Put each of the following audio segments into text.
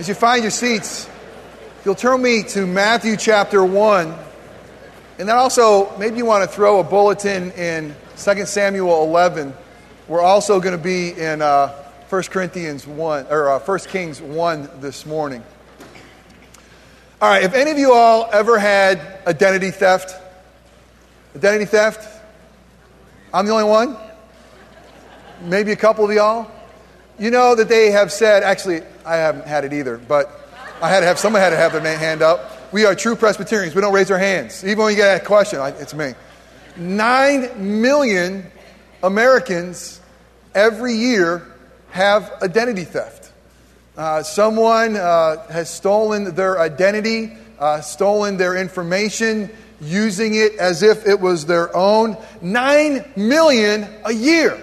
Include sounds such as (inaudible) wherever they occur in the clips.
As you find your seats, you'll turn me to Matthew chapter 1. And then also, maybe you want to throw a bulletin in 2 Samuel 11. We're also going to be in uh, 1 Corinthians 1, or uh, 1 Kings 1 this morning. All right, if any of you all ever had identity theft? Identity theft? I'm the only one? Maybe a couple of y'all? You know that they have said, actually, I haven't had it either, but I had to have, someone had to have their hand up. We are true Presbyterians. We don't raise our hands. Even when you get a question, it's me. Nine million Americans every year have identity theft. Uh, someone uh, has stolen their identity, uh, stolen their information, using it as if it was their own. Nine million a year.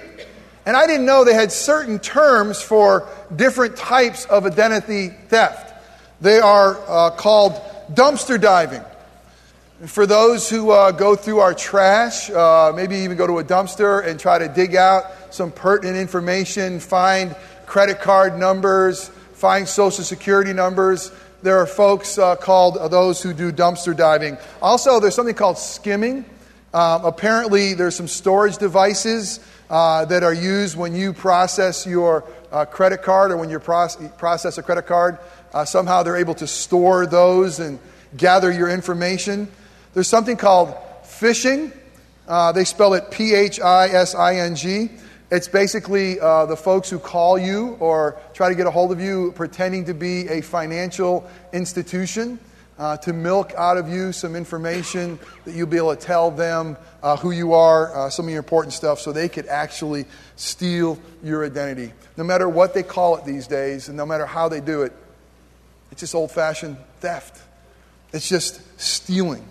And I didn't know they had certain terms for different types of identity theft. They are uh, called dumpster diving. For those who uh, go through our trash, uh, maybe even go to a dumpster and try to dig out some pertinent information, find credit card numbers, find social security numbers. There are folks uh, called those who do dumpster diving. Also, there's something called skimming. Um, apparently, there's some storage devices uh, that are used when you process your uh, credit card or when you process a credit card. Uh, somehow they're able to store those and gather your information. There's something called phishing. Uh, they spell it P H I S I N G. It's basically uh, the folks who call you or try to get a hold of you pretending to be a financial institution uh, to milk out of you some information that you'll be able to tell them uh, who you are, uh, some of your important stuff, so they could actually steal your identity. No matter what they call it these days, and no matter how they do it, it's just old fashioned theft. It's just stealing.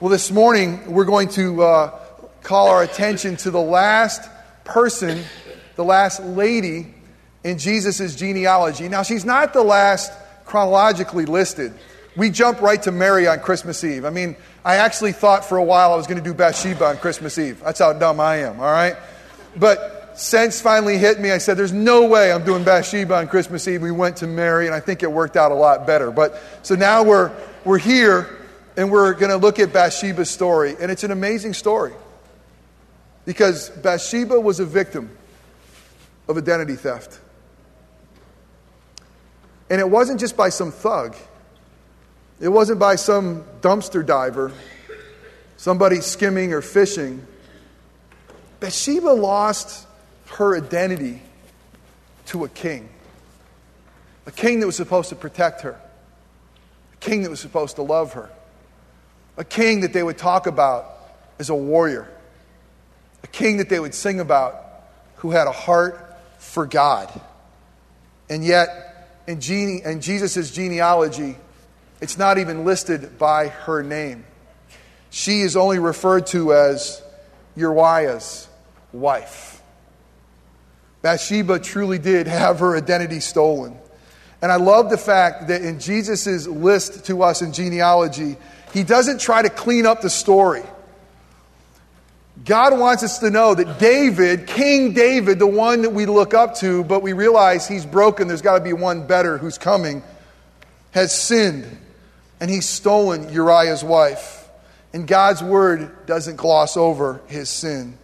Well, this morning, we're going to uh, call our attention to the last person, the last lady in Jesus' genealogy. Now, she's not the last chronologically listed we jump right to Mary on Christmas Eve. I mean, I actually thought for a while I was going to do Bathsheba on Christmas Eve. That's how dumb I am, all right? But sense finally hit me. I said, There's no way I'm doing Bathsheba on Christmas Eve. We went to Mary, and I think it worked out a lot better. But so now we're, we're here, and we're going to look at Bathsheba's story. And it's an amazing story because Bathsheba was a victim of identity theft. And it wasn't just by some thug. It wasn't by some dumpster diver, somebody skimming or phishing. Bathsheba lost her identity to a king, a king that was supposed to protect her, a king that was supposed to love her, a king that they would talk about as a warrior, a king that they would sing about who had a heart for God. And yet, in, gene- in Jesus' genealogy, it's not even listed by her name. She is only referred to as Uriah's wife. Bathsheba truly did have her identity stolen. And I love the fact that in Jesus' list to us in genealogy, he doesn't try to clean up the story. God wants us to know that David, King David, the one that we look up to, but we realize he's broken, there's got to be one better who's coming, has sinned and he's stolen Uriah's wife. And God's word doesn't gloss over his sin.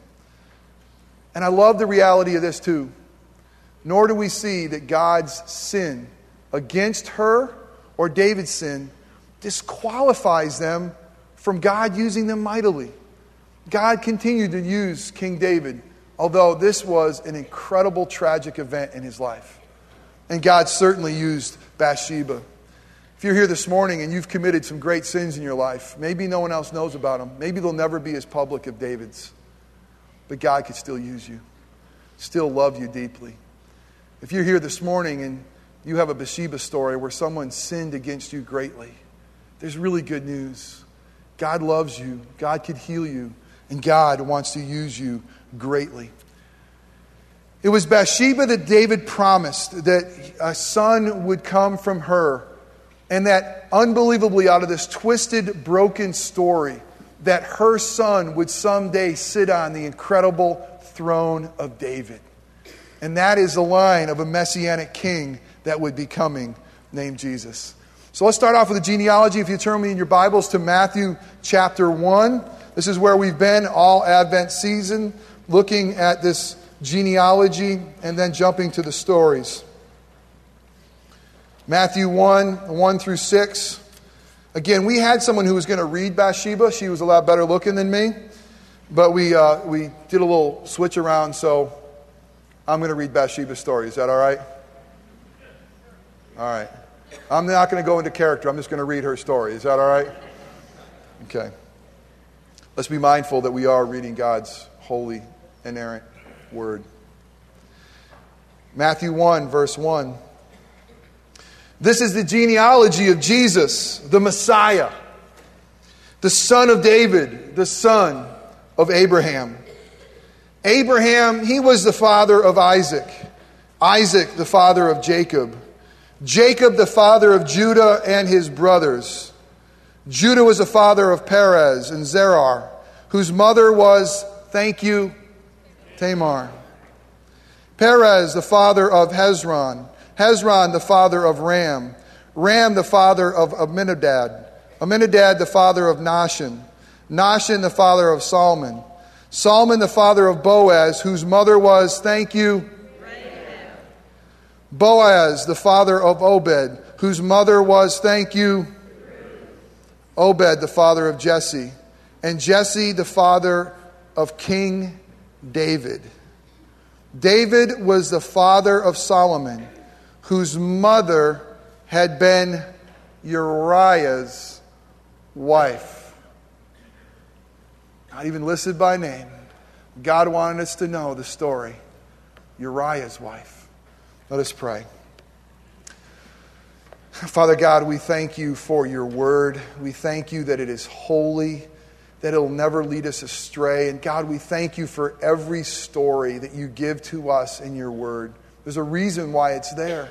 And I love the reality of this too. Nor do we see that God's sin against her or David's sin disqualifies them from God using them mightily. God continued to use King David, although this was an incredible tragic event in his life. And God certainly used Bathsheba. You're here this morning and you've committed some great sins in your life, maybe no one else knows about them. Maybe they'll never be as public as David's. But God could still use you, still love you deeply. If you're here this morning and you have a Bathsheba story where someone sinned against you greatly, there's really good news. God loves you, God could heal you, and God wants to use you greatly. It was Bathsheba that David promised that a son would come from her and that unbelievably, out of this twisted, broken story, that her son would someday sit on the incredible throne of David. And that is the line of a messianic king that would be coming named Jesus. So let's start off with the genealogy. If you turn me in your Bibles to Matthew chapter 1, this is where we've been all Advent season, looking at this genealogy and then jumping to the stories. Matthew 1, 1 through 6. Again, we had someone who was going to read Bathsheba. She was a lot better looking than me. But we, uh, we did a little switch around, so I'm going to read Bathsheba's story. Is that all right? All right. I'm not going to go into character. I'm just going to read her story. Is that all right? Okay. Let's be mindful that we are reading God's holy, inerrant word. Matthew 1, verse 1. This is the genealogy of Jesus, the Messiah, the son of David, the son of Abraham. Abraham, he was the father of Isaac. Isaac, the father of Jacob. Jacob, the father of Judah and his brothers. Judah was the father of Perez and Zerah, whose mother was, thank you, Tamar. Perez, the father of Hezron. Hezron, the father of Ram. Ram, the father of Amminadab. Amminadab, the father of Nahshon. Nahshon, the father of Salmon, Salmon, the father of Boaz, whose mother was, thank you, Boaz, the father of Obed, whose mother was, thank you, Obed, the father of Jesse. And Jesse, the father of King David. David was the father of Solomon, whose mother had been Uriah's wife not even listed by name. God wanted us to know the story Uriah's wife. Let us pray. Father God, we thank you for your word. We thank you that it is holy, that it'll never lead us astray. And God, we thank you for every story that you give to us in your word. There's a reason why it's there.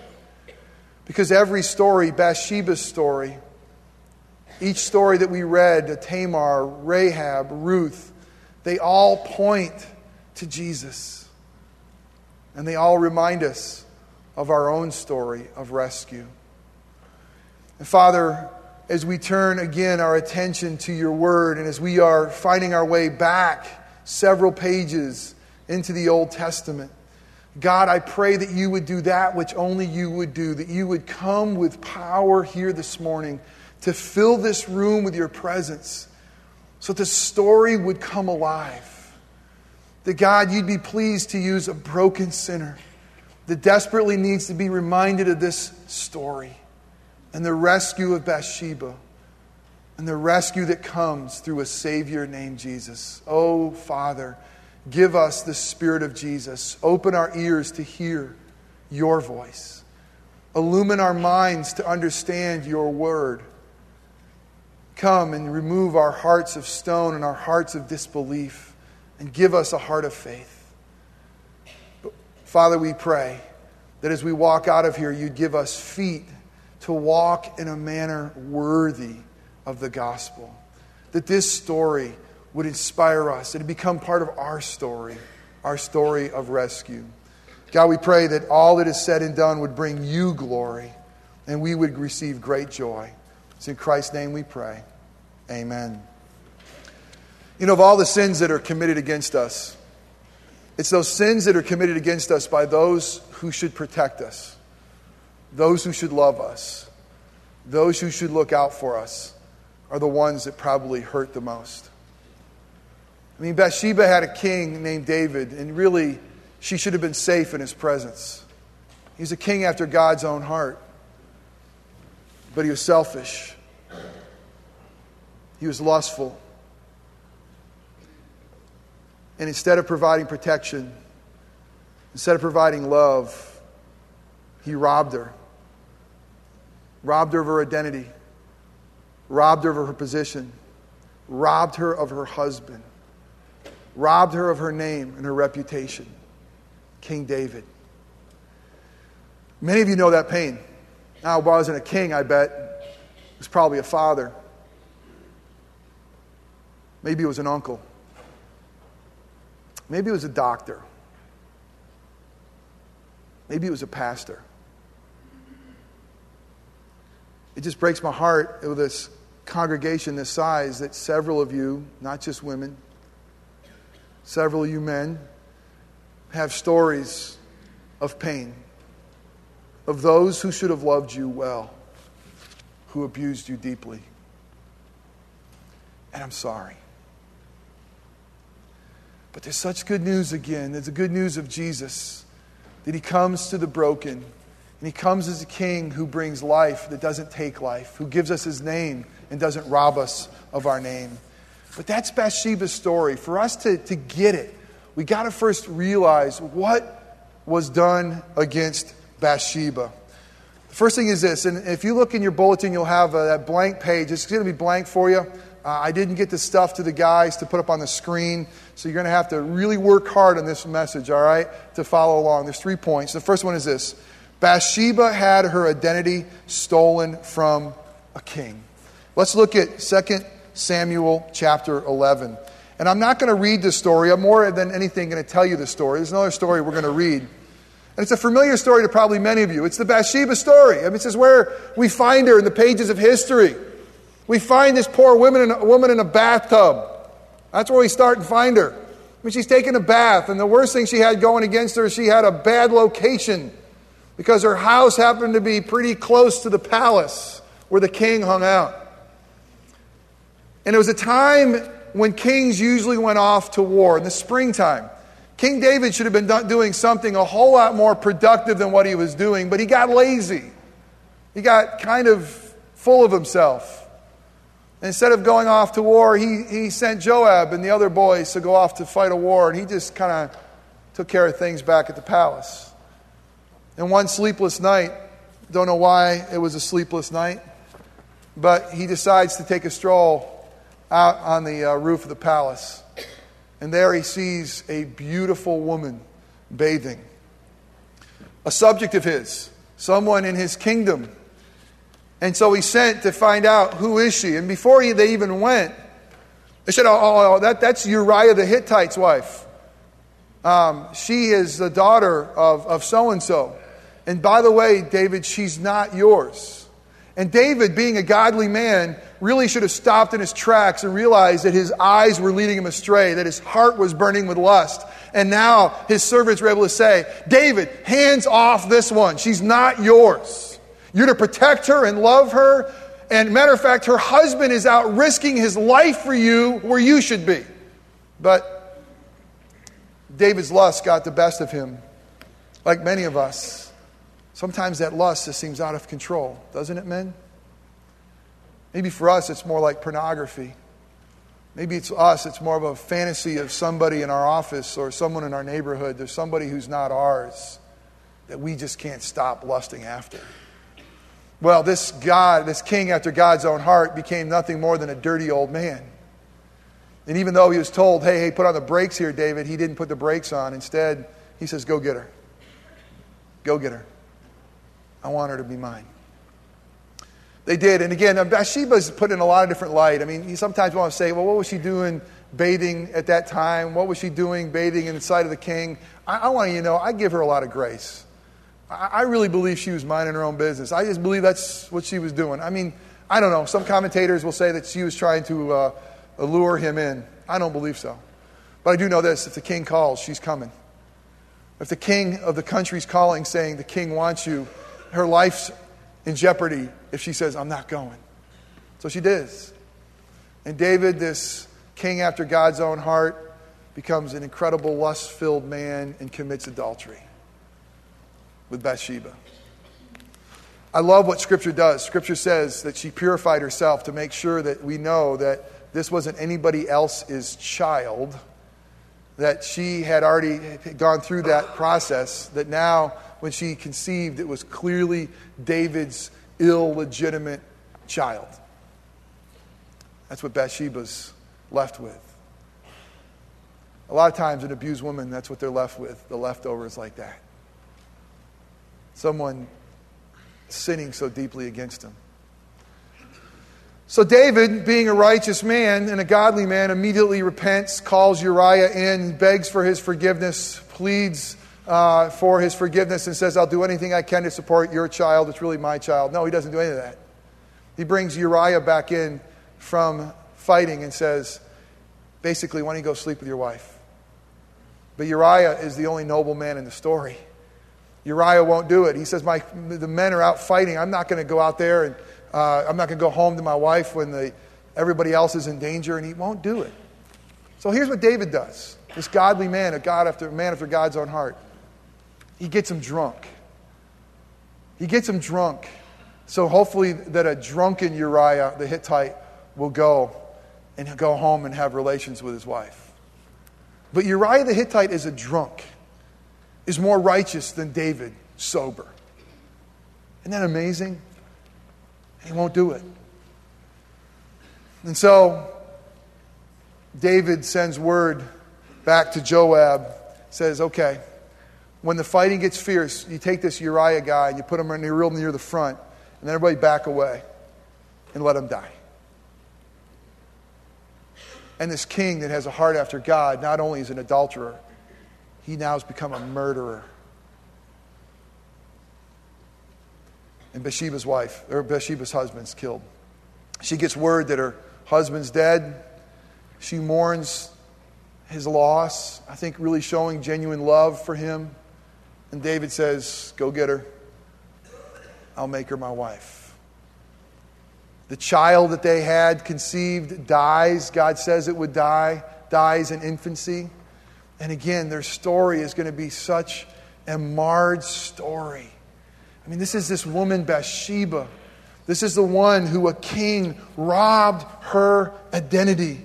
Because every story, Bathsheba's story, each story that we read, Tamar, Rahab, Ruth, they all point to Jesus. And they all remind us of our own story of rescue. And Father, as we turn again our attention to your word and as we are finding our way back several pages into the Old Testament, God, I pray that you would do that which only you would do, that you would come with power here this morning to fill this room with your presence so that the story would come alive. That God, you'd be pleased to use a broken sinner that desperately needs to be reminded of this story and the rescue of Bathsheba and the rescue that comes through a Savior named Jesus. Oh, Father, give us the Spirit of Jesus. Open our ears to hear your voice. Illumine our minds to understand your word. Come and remove our hearts of stone and our hearts of disbelief and give us a heart of faith. Father, we pray that as we walk out of here, you'd give us feet to walk in a manner worthy of the gospel. That this story would inspire us, and become part of our story, our story of rescue. God, we pray that all that is said and done would bring you glory, and we would receive great joy. It's in Christ's name we pray. Amen. You know, of all the sins that are committed against us, it's those sins that are committed against us by those who should protect us, those who should love us, those who should look out for us, are the ones that probably hurt the most. I mean, Bathsheba had a king named David, and really, she should have been safe in his presence. He's a king after God's own heart, but he was selfish. He was lustful. And instead of providing protection, instead of providing love, he robbed her. Robbed her of her identity, robbed her of her position, robbed her of her husband, robbed her of her name and her reputation. King David. Many of you know that pain. Now, if I wasn't a king, I bet it was probably a father. Maybe it was an uncle. Maybe it was a doctor. Maybe it was a pastor. It just breaks my heart with this congregation this size that several of you, not just women, several of you men, have stories of pain, of those who should have loved you well, who abused you deeply. And I'm sorry. But there's such good news again. There's the good news of Jesus that he comes to the broken. And he comes as a king who brings life that doesn't take life, who gives us his name and doesn't rob us of our name. But that's Bathsheba's story. For us to, to get it, we got to first realize what was done against Bathsheba. The first thing is this, and if you look in your bulletin, you'll have uh, that blank page. It's going to be blank for you. Uh, I didn't get the stuff to the guys to put up on the screen, so you're going to have to really work hard on this message, all right, to follow along. There's three points. The first one is this Bathsheba had her identity stolen from a king. Let's look at 2 Samuel chapter 11. And I'm not going to read this story. I'm more than anything going to tell you the story. There's another story we're going to read. And it's a familiar story to probably many of you. It's the Bathsheba story. I mean, this is where we find her in the pages of history. We find this poor woman in a, woman in a bathtub. That's where we start and find her. I mean, she's taking a bath, and the worst thing she had going against her is she had a bad location because her house happened to be pretty close to the palace where the king hung out. And it was a time when kings usually went off to war in the springtime. King David should have been doing something a whole lot more productive than what he was doing, but he got lazy. He got kind of full of himself. Instead of going off to war, he, he sent Joab and the other boys to go off to fight a war, and he just kind of took care of things back at the palace. And one sleepless night, don't know why it was a sleepless night, but he decides to take a stroll out on the uh, roof of the palace. And there he sees a beautiful woman bathing. A subject of his, someone in his kingdom. And so he sent to find out who is she. And before he, they even went, they said, oh, oh, oh that, that's Uriah the Hittite's wife. Um, she is the daughter of so and so. And by the way, David, she's not yours. And David, being a godly man, really should have stopped in his tracks and realized that his eyes were leading him astray, that his heart was burning with lust. And now his servants were able to say, David, hands off this one. She's not yours. You're to protect her and love her. And matter of fact, her husband is out risking his life for you where you should be. But David's lust got the best of him, like many of us. Sometimes that lust just seems out of control, doesn't it, men? Maybe for us, it's more like pornography. Maybe it's us, it's more of a fantasy of somebody in our office or someone in our neighborhood. There's somebody who's not ours that we just can't stop lusting after. Well, this God, this king after God's own heart, became nothing more than a dirty old man. And even though he was told, hey, hey, put on the brakes here, David, he didn't put the brakes on. Instead, he says, go get her. Go get her. I want her to be mine. They did. And again, Bathsheba's put in a lot of different light. I mean, you sometimes want to say, well, what was she doing bathing at that time? What was she doing bathing in the sight of the king? I, I want you to know, I give her a lot of grace. I, I really believe she was minding her own business. I just believe that's what she was doing. I mean, I don't know. Some commentators will say that she was trying to uh, lure him in. I don't believe so. But I do know this if the king calls, she's coming. If the king of the country's calling, saying, the king wants you, her life's in jeopardy if she says, I'm not going. So she does. And David, this king after God's own heart, becomes an incredible lust filled man and commits adultery with Bathsheba. I love what Scripture does. Scripture says that she purified herself to make sure that we know that this wasn't anybody else's child, that she had already gone through that process, that now when she conceived, it was clearly David's illegitimate child. That's what Bathsheba's left with. A lot of times, an abused woman, that's what they're left with the leftovers like that. Someone sinning so deeply against them. So, David, being a righteous man and a godly man, immediately repents, calls Uriah in, begs for his forgiveness, pleads uh, for his forgiveness and says, I'll do anything I can to support your child. It's really my child. No, he doesn't do any of that. He brings Uriah back in from fighting and says, basically, why don't you go sleep with your wife? But Uriah is the only noble man in the story. Uriah won't do it. He says, my, The men are out fighting. I'm not going to go out there and uh, I'm not going to go home to my wife when the, everybody else is in danger, and he won't do it. So here's what David does this godly man, a God after, man after God's own heart. He gets him drunk. He gets him drunk. So hopefully that a drunken Uriah the Hittite will go and go home and have relations with his wife. But Uriah the Hittite is a drunk, is more righteous than David, sober. Isn't that amazing? He won't do it. And so David sends word back to Joab, says, okay, when the fighting gets fierce, you take this Uriah guy and you put him real near the front, and then everybody back away and let him die. And this king that has a heart after God not only is an adulterer, he now has become a murderer. And Bathsheba's wife, or Bathsheba's husband's killed. She gets word that her husband's dead. She mourns his loss, I think really showing genuine love for him. And David says, Go get her. I'll make her my wife. The child that they had conceived dies. God says it would die, dies in infancy. And again, their story is going to be such a marred story. I mean, this is this woman, Bathsheba. This is the one who a king robbed her identity.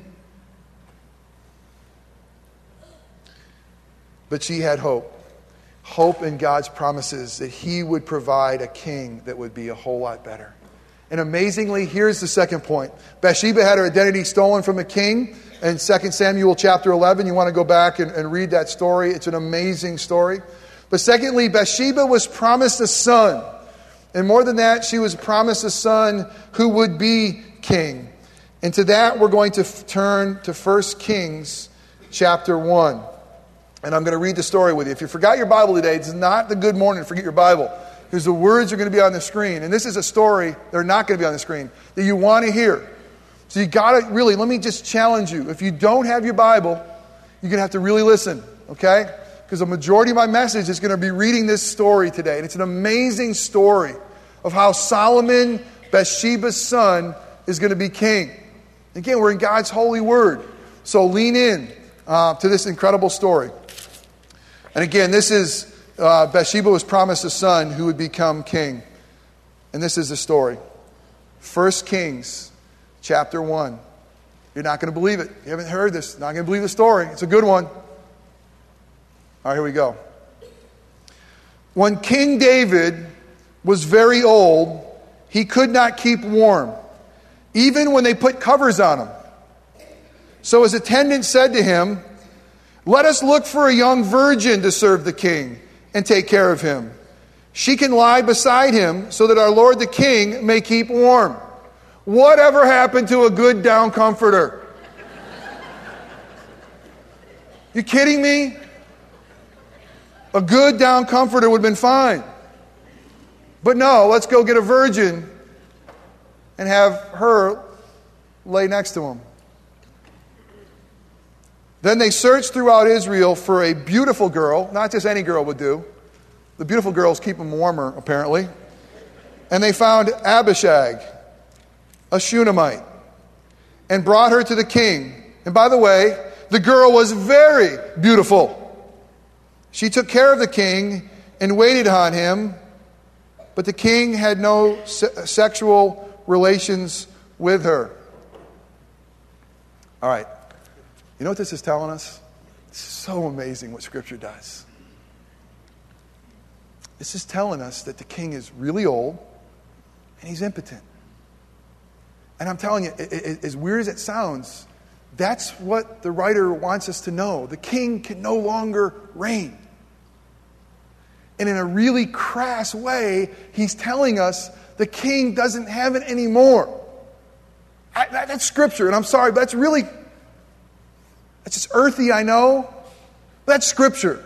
But she had hope. Hope in God's promises that He would provide a king that would be a whole lot better. And amazingly, here's the second point Bathsheba had her identity stolen from a king. In 2 Samuel chapter 11, you want to go back and, and read that story. It's an amazing story. But secondly, Bathsheba was promised a son. And more than that, she was promised a son who would be king. And to that, we're going to f- turn to 1 Kings chapter 1. And I'm going to read the story with you. If you forgot your Bible today, it's not the good morning forget your Bible. Because the words are going to be on the screen. And this is a story, they're not going to be on the screen, that you want to hear. So you got to really, let me just challenge you. If you don't have your Bible, you're going to have to really listen, okay? Because the majority of my message is going to be reading this story today. And it's an amazing story of how Solomon, Bathsheba's son, is going to be king. Again, we're in God's holy word. So lean in uh, to this incredible story. And again, this is uh, Bathsheba was promised a son who would become king. And this is the story. 1 Kings chapter 1. You're not going to believe it. You haven't heard this. Not going to believe the story. It's a good one. All right, here we go. When King David was very old, he could not keep warm, even when they put covers on him. So his attendant said to him, let us look for a young virgin to serve the king and take care of him. She can lie beside him so that our Lord the king may keep warm. Whatever happened to a good down comforter? (laughs) You kidding me? A good down comforter would have been fine. But no, let's go get a virgin and have her lay next to him. Then they searched throughout Israel for a beautiful girl, not just any girl would do. The beautiful girls keep them warmer, apparently. And they found Abishag, a Shunammite, and brought her to the king. And by the way, the girl was very beautiful. She took care of the king and waited on him, but the king had no se- sexual relations with her. All right. You know what this is telling us? It's so amazing what Scripture does. This is telling us that the king is really old and he's impotent. And I'm telling you, it, it, as weird as it sounds, that's what the writer wants us to know. The king can no longer reign. And in a really crass way, he's telling us the king doesn't have it anymore. I, that, that's scripture, and I'm sorry, but that's really that's just earthy, I know. That's scripture.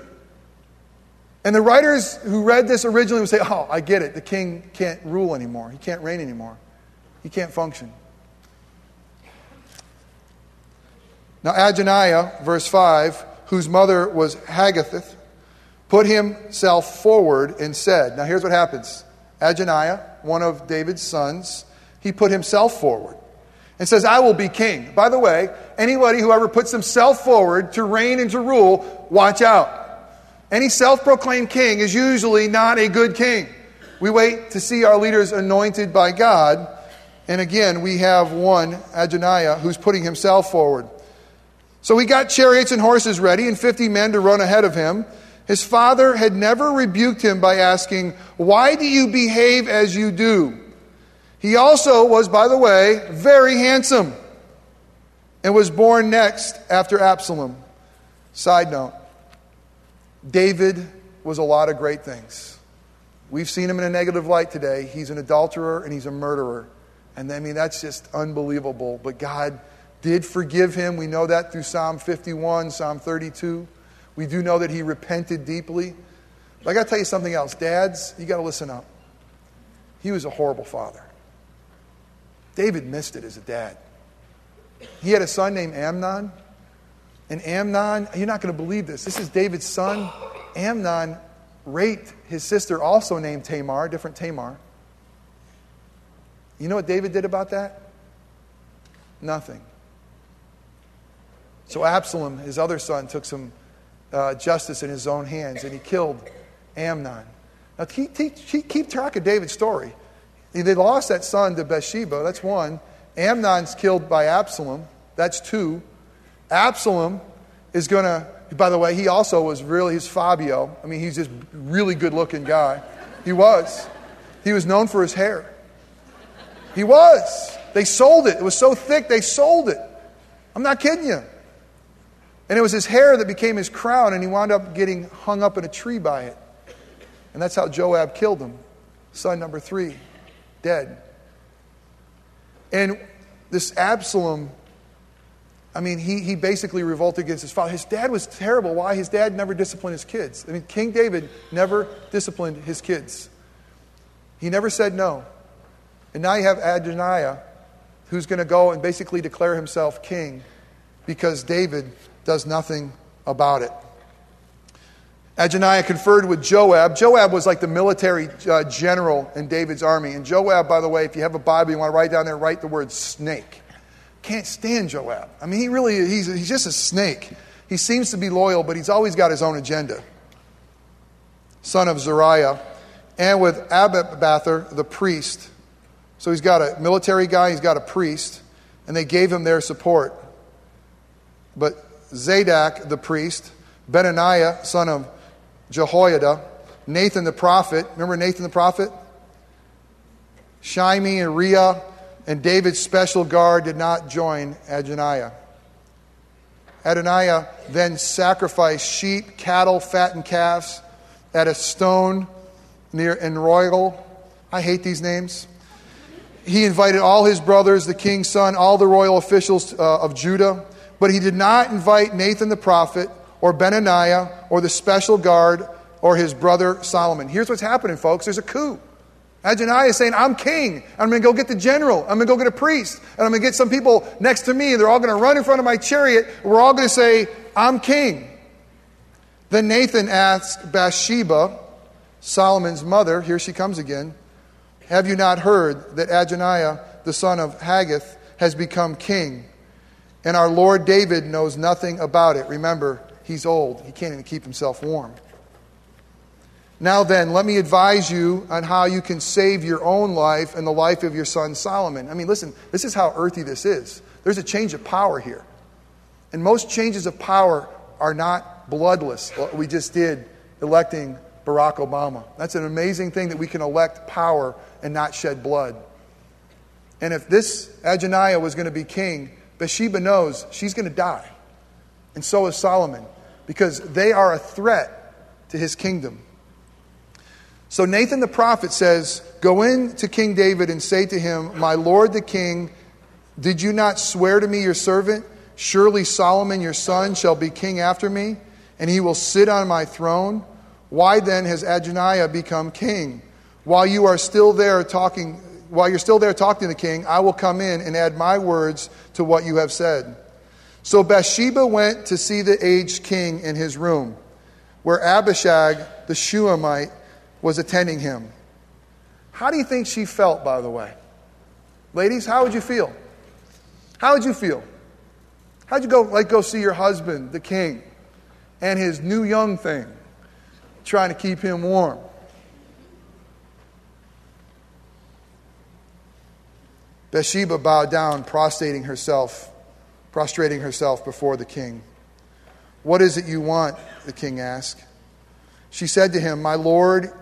And the writers who read this originally would say, Oh, I get it. The king can't rule anymore. He can't reign anymore. He can't function. Now, Adonijah, verse 5, whose mother was Haggith, put himself forward and said, Now here's what happens. Adonijah, one of David's sons, he put himself forward and says, I will be king. By the way, anybody who ever puts himself forward to reign and to rule, watch out. Any self proclaimed king is usually not a good king. We wait to see our leaders anointed by God. And again, we have one, Adonijah, who's putting himself forward. So he got chariots and horses ready and 50 men to run ahead of him. His father had never rebuked him by asking, Why do you behave as you do? He also was, by the way, very handsome and was born next after Absalom. Side note David was a lot of great things. We've seen him in a negative light today. He's an adulterer and he's a murderer. And I mean, that's just unbelievable. But God did forgive him. We know that through Psalm 51, Psalm 32. We do know that he repented deeply. But I got to tell you something else. Dads, you got to listen up. He was a horrible father. David missed it as a dad. He had a son named Amnon. And Amnon, you're not going to believe this. This is David's son. Amnon raped his sister, also named Tamar, different Tamar. You know what David did about that? Nothing. So Absalom, his other son, took some uh, justice in his own hands and he killed Amnon. Now, keep, keep, keep track of David's story. They lost that son to Bathsheba, that's one. Amnon's killed by Absalom, that's two. Absalom is going to, by the way, he also was really, he's Fabio. I mean, he's just really good looking guy. He was. He was known for his hair. He was. They sold it. It was so thick, they sold it. I'm not kidding you. And it was his hair that became his crown, and he wound up getting hung up in a tree by it. And that's how Joab killed him. Son number three, dead. And this Absalom, I mean, he, he basically revolted against his father. His dad was terrible. Why? His dad never disciplined his kids. I mean, King David never disciplined his kids. He never said no. And now you have Adonijah, who's going to go and basically declare himself king because David does nothing about it. Adonijah conferred with Joab. Joab was like the military uh, general in David's army. And Joab, by the way, if you have a Bible, you want to write down there, write the word snake. Can't stand Joab. I mean, he really, he's, he's just a snake. He seems to be loyal, but he's always got his own agenda. Son of Zeruiah. And with Abiathar, the priest. So he's got a military guy, he's got a priest, and they gave him their support. But Zadok the priest, Benaiah, son of Jehoiada, Nathan the prophet. Remember Nathan the prophet? Shimei and Reah and David's special guard did not join Adonijah. Adonijah then sacrificed sheep, cattle, fattened calves at a stone near Enrogel. I hate these names. He invited all his brothers, the king's son, all the royal officials uh, of Judah but he did not invite Nathan the prophet or Benaiah or the special guard or his brother Solomon. Here's what's happening, folks. There's a coup. Adonijah is saying, I'm king. I'm going to go get the general. I'm going to go get a priest. And I'm going to get some people next to me. And they're all going to run in front of my chariot. We're all going to say, I'm king. Then Nathan asked Bathsheba, Solomon's mother, here she comes again, Have you not heard that Adonijah, the son of Haggith, has become king? And our Lord David knows nothing about it. Remember, he's old, he can't even keep himself warm. Now then, let me advise you on how you can save your own life and the life of your son Solomon. I mean, listen, this is how earthy this is. There's a change of power here. And most changes of power are not bloodless. What we just did electing Barack Obama. That's an amazing thing that we can elect power and not shed blood. And if this Adonijah was going to be king, Bathsheba knows she's going to die. And so is Solomon, because they are a threat to his kingdom. So Nathan the prophet says, Go in to King David and say to him, My lord the king, did you not swear to me, your servant? Surely Solomon your son shall be king after me, and he will sit on my throne. Why then has Adonijah become king? While you are still there talking while you're still there talking to the king, I will come in and add my words to what you have said. So Bathsheba went to see the aged king in his room, where Abishag the Shunammite was attending him. How do you think she felt, by the way? Ladies, how would you feel? How would you feel? How'd you go like go see your husband, the king, and his new young thing, trying to keep him warm? Bathsheba bowed down, prostrating herself, prostrating herself before the king. What is it you want? the king asked. She said to him, My lord,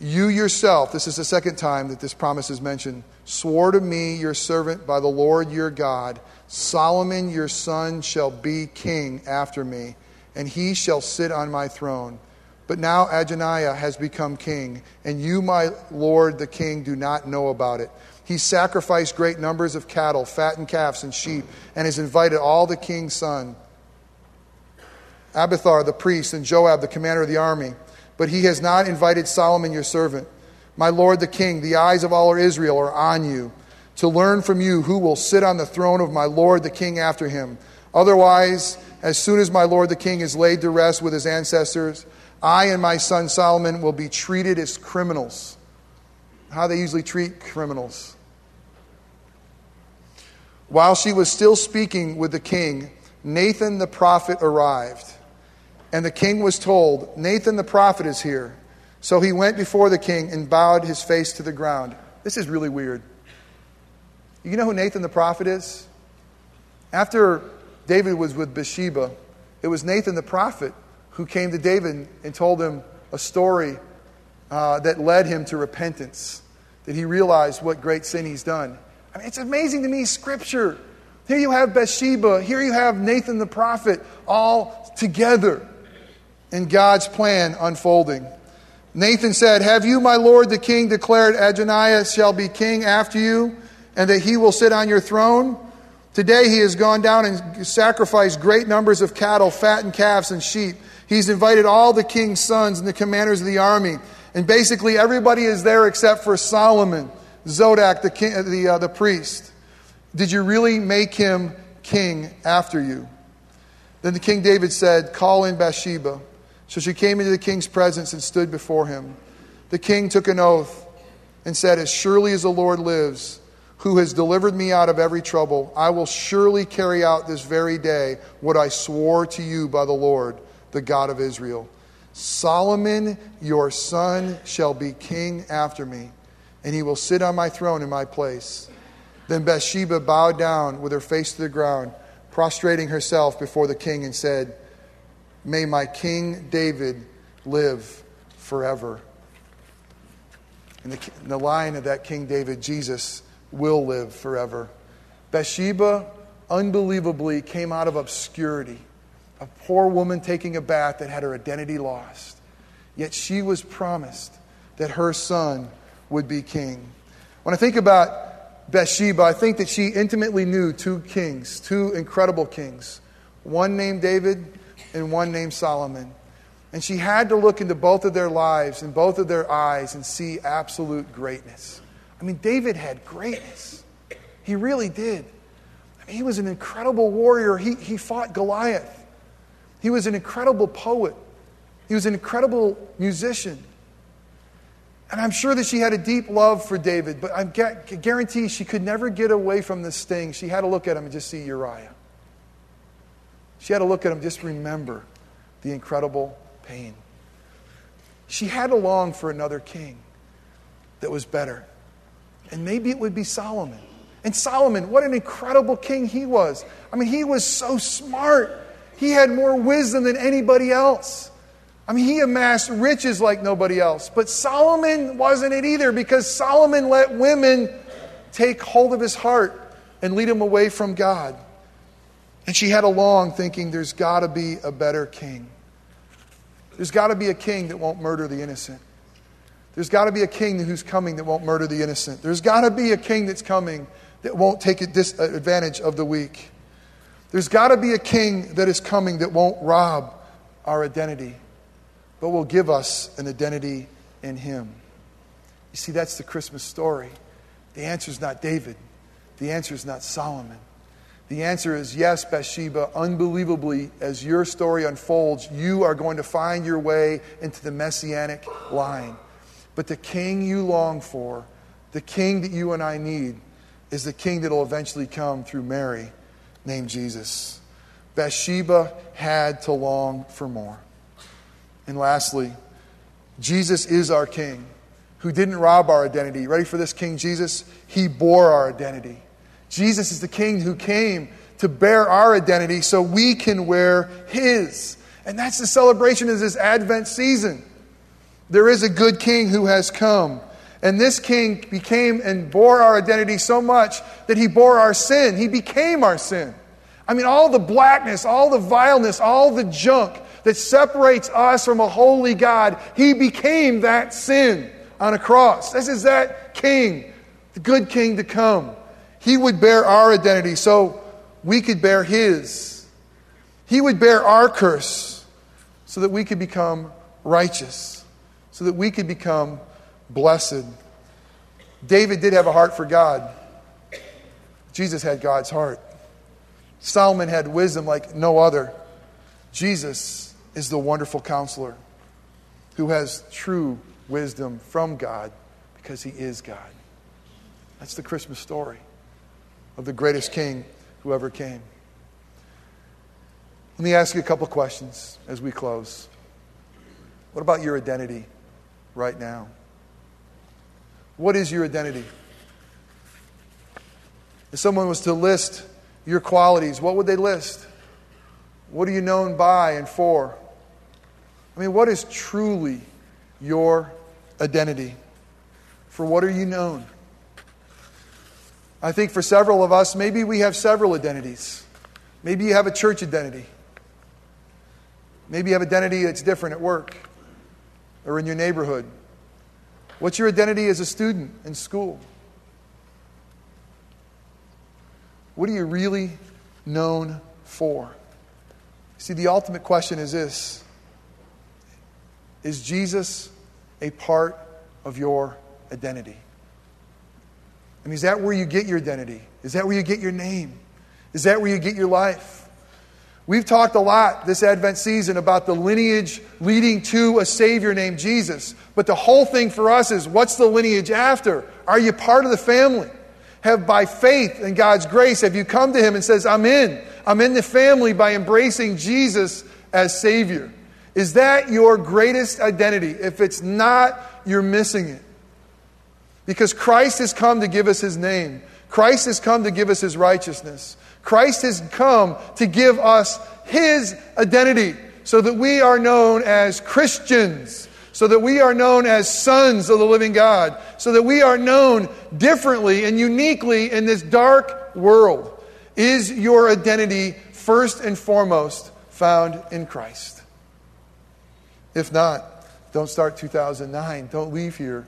you yourself, this is the second time that this promise is mentioned, swore to me, your servant, by the Lord your God, Solomon your son shall be king after me, and he shall sit on my throne. But now Adonijah has become king, and you, my lord the king, do not know about it. He sacrificed great numbers of cattle, fattened calves, and sheep, and has invited all the king's sons, Abiathar the priest, and Joab the commander of the army. But he has not invited Solomon your servant. My lord the king, the eyes of all of Israel are on you, to learn from you who will sit on the throne of my lord the king after him. Otherwise, as soon as my lord the king is laid to rest with his ancestors, I and my son Solomon will be treated as criminals. How they usually treat criminals. While she was still speaking with the king, Nathan the prophet arrived. And the king was told, Nathan the prophet is here. So he went before the king and bowed his face to the ground. This is really weird. You know who Nathan the prophet is? After David was with Bathsheba, it was Nathan the prophet who came to David and told him a story uh, that led him to repentance, that he realized what great sin he's done. I mean, it's amazing to me, Scripture. Here you have Bathsheba, here you have Nathan the prophet, all together in God's plan unfolding. Nathan said, Have you, my lord the king, declared Adonijah shall be king after you, and that he will sit on your throne? Today he has gone down and sacrificed great numbers of cattle, fattened calves, and sheep. He's invited all the king's sons and the commanders of the army. And basically, everybody is there except for Solomon. Zadok, the, king, the, uh, the priest, did you really make him king after you? Then the king David said, Call in Bathsheba. So she came into the king's presence and stood before him. The king took an oath and said, As surely as the Lord lives, who has delivered me out of every trouble, I will surely carry out this very day what I swore to you by the Lord, the God of Israel. Solomon, your son, shall be king after me and he will sit on my throne in my place. Then Bathsheba bowed down with her face to the ground, prostrating herself before the king, and said, May my king David live forever. And the, the line of that King David, Jesus, will live forever. Bathsheba unbelievably came out of obscurity, a poor woman taking a bath that had her identity lost. Yet she was promised that her son would be king. When I think about Bathsheba, I think that she intimately knew two kings, two incredible kings, one named David and one named Solomon. And she had to look into both of their lives and both of their eyes and see absolute greatness. I mean, David had greatness. He really did. I mean, he was an incredible warrior. He, he fought Goliath. He was an incredible poet. He was an incredible musician. And I'm sure that she had a deep love for David, but I guarantee she could never get away from this thing. She had to look at him and just see Uriah. She had to look at him, just remember the incredible pain. She had to long for another king that was better. And maybe it would be Solomon. And Solomon, what an incredible king he was. I mean, he was so smart. He had more wisdom than anybody else. I mean, he amassed riches like nobody else. But Solomon wasn't it either because Solomon let women take hold of his heart and lead him away from God. And she had a long thinking there's got to be a better king. There's got to be a king that won't murder the innocent. There's got to be a king who's coming that won't murder the innocent. There's got to be a king that's coming that won't take uh, advantage of the weak. There's got to be a king that is coming that won't rob our identity but will give us an identity in Him. You see, that's the Christmas story. The answer is not David. The answer is not Solomon. The answer is yes, Bathsheba. Unbelievably, as your story unfolds, you are going to find your way into the messianic line. But the king you long for, the king that you and I need, is the king that will eventually come through Mary, named Jesus. Bathsheba had to long for more. And lastly, Jesus is our king who didn't rob our identity. Ready for this, King Jesus? He bore our identity. Jesus is the king who came to bear our identity so we can wear his. And that's the celebration of this Advent season. There is a good king who has come. And this king became and bore our identity so much that he bore our sin. He became our sin. I mean, all the blackness, all the vileness, all the junk that separates us from a holy God, he became that sin on a cross. This is that king, the good king to come. He would bear our identity so we could bear his. He would bear our curse so that we could become righteous, so that we could become blessed. David did have a heart for God. Jesus had God's heart. Solomon had wisdom like no other. Jesus is the wonderful counselor who has true wisdom from God because he is God. That's the Christmas story of the greatest king who ever came. Let me ask you a couple questions as we close. What about your identity right now? What is your identity? If someone was to list your qualities, what would they list? What are you known by and for? I mean, what is truly your identity? For what are you known? I think for several of us, maybe we have several identities. Maybe you have a church identity. Maybe you have an identity that's different at work or in your neighborhood. What's your identity as a student in school? What are you really known for? See, the ultimate question is this Is Jesus a part of your identity? I mean, is that where you get your identity? Is that where you get your name? Is that where you get your life? We've talked a lot this Advent season about the lineage leading to a Savior named Jesus. But the whole thing for us is what's the lineage after? Are you part of the family? Have by faith and God's grace, have you come to Him and says, I'm in. I'm in the family by embracing Jesus as Savior. Is that your greatest identity? If it's not, you're missing it. Because Christ has come to give us his name. Christ has come to give us his righteousness. Christ has come to give us his identity so that we are known as Christians, so that we are known as sons of the living God, so that we are known differently and uniquely in this dark world. Is your identity first and foremost found in Christ? If not, don't start 2009. Don't leave here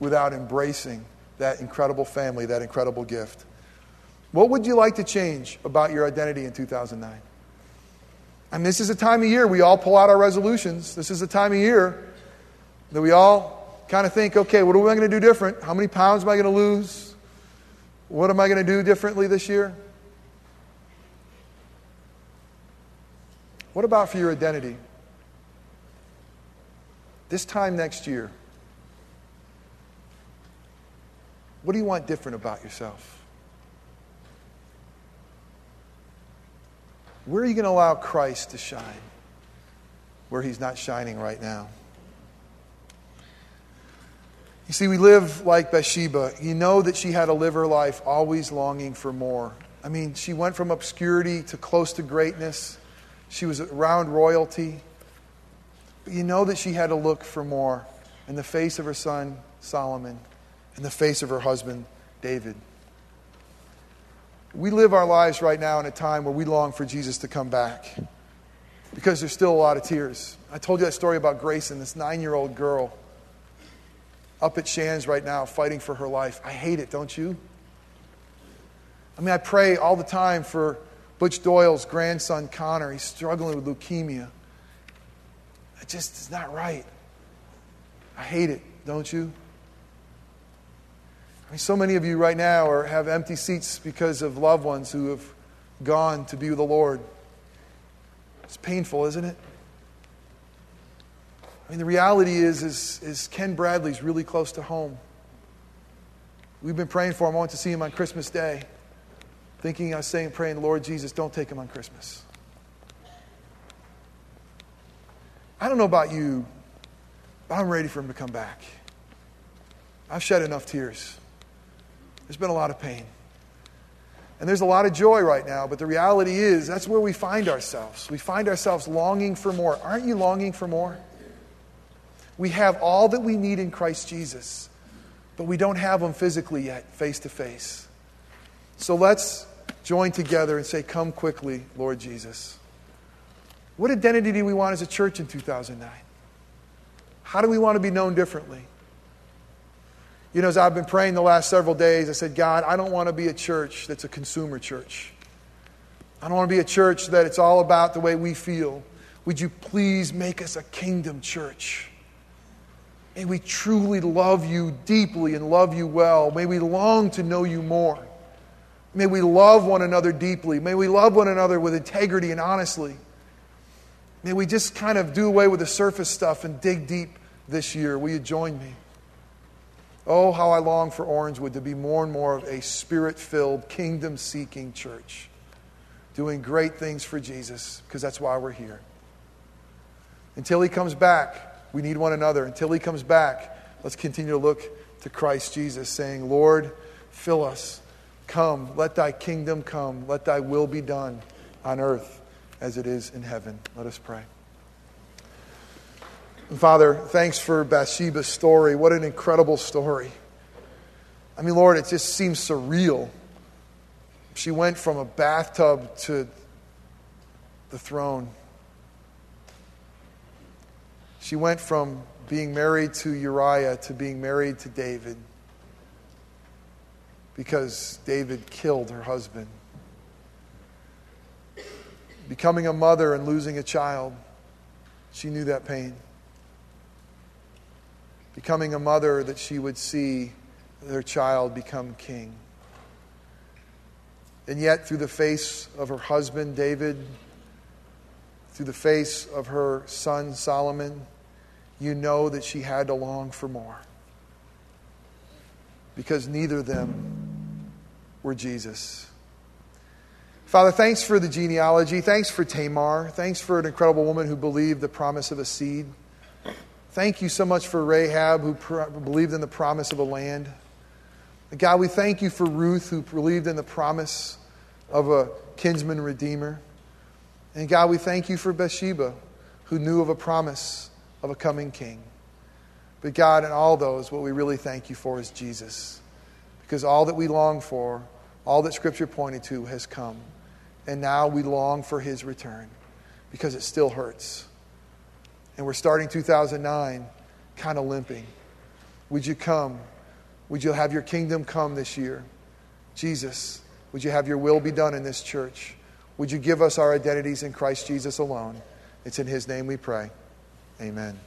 without embracing that incredible family, that incredible gift. What would you like to change about your identity in 2009? And this is a time of year we all pull out our resolutions. This is a time of year that we all kind of think, okay, what am I going to do different? How many pounds am I going to lose? What am I going to do differently this year? What about for your identity? This time next year, What do you want different about yourself? Where are you going to allow Christ to shine where he's not shining right now? You see, we live like Bathsheba. You know that she had to live her life always longing for more. I mean, she went from obscurity to close to greatness. She was around royalty. But you know that she had to look for more in the face of her son, Solomon in the face of her husband, David. We live our lives right now in a time where we long for Jesus to come back because there's still a lot of tears. I told you that story about Grayson, this nine year old girl up at Shands right now fighting for her life. I hate it, don't you? I mean, I pray all the time for Butch Doyle's grandson, Connor. He's struggling with leukemia. It just is not right. I hate it, don't you? I mean, so many of you right now are, have empty seats because of loved ones who have gone to be with the Lord. It's painful, isn't it? I mean, the reality is, is, is Ken Bradley's really close to home. We've been praying for him. I want to see him on Christmas Day. Thinking I was saying, praying, Lord Jesus, don't take him on Christmas. I don't know about you, but I'm ready for him to come back. I've shed enough tears. There's been a lot of pain. And there's a lot of joy right now, but the reality is that's where we find ourselves. We find ourselves longing for more. Aren't you longing for more? We have all that we need in Christ Jesus, but we don't have them physically yet, face to face. So let's join together and say, Come quickly, Lord Jesus. What identity do we want as a church in 2009? How do we want to be known differently? You know, as I've been praying the last several days, I said, God, I don't want to be a church that's a consumer church. I don't want to be a church that it's all about the way we feel. Would you please make us a kingdom church? May we truly love you deeply and love you well. May we long to know you more. May we love one another deeply. May we love one another with integrity and honestly. May we just kind of do away with the surface stuff and dig deep this year. Will you join me? Oh, how I long for Orangewood to be more and more of a spirit filled, kingdom seeking church, doing great things for Jesus, because that's why we're here. Until he comes back, we need one another. Until he comes back, let's continue to look to Christ Jesus, saying, Lord, fill us. Come, let thy kingdom come. Let thy will be done on earth as it is in heaven. Let us pray. Father, thanks for Bathsheba's story. What an incredible story. I mean, Lord, it just seems surreal. She went from a bathtub to the throne. She went from being married to Uriah to being married to David because David killed her husband. Becoming a mother and losing a child, she knew that pain becoming a mother that she would see their child become king. And yet, through the face of her husband, David, through the face of her son, Solomon, you know that she had to long for more. Because neither of them were Jesus. Father, thanks for the genealogy. Thanks for Tamar. Thanks for an incredible woman who believed the promise of a seed. Thank you so much for Rahab, who pr- believed in the promise of a land. And God, we thank you for Ruth, who believed in the promise of a kinsman redeemer. And God, we thank you for Bathsheba, who knew of a promise of a coming king. But God, in all those, what we really thank you for is Jesus. Because all that we long for, all that Scripture pointed to, has come. And now we long for his return because it still hurts and we're starting 2009 kind of limping. Would you come? Would you have your kingdom come this year? Jesus, would you have your will be done in this church? Would you give us our identities in Christ Jesus alone? It's in his name we pray. Amen.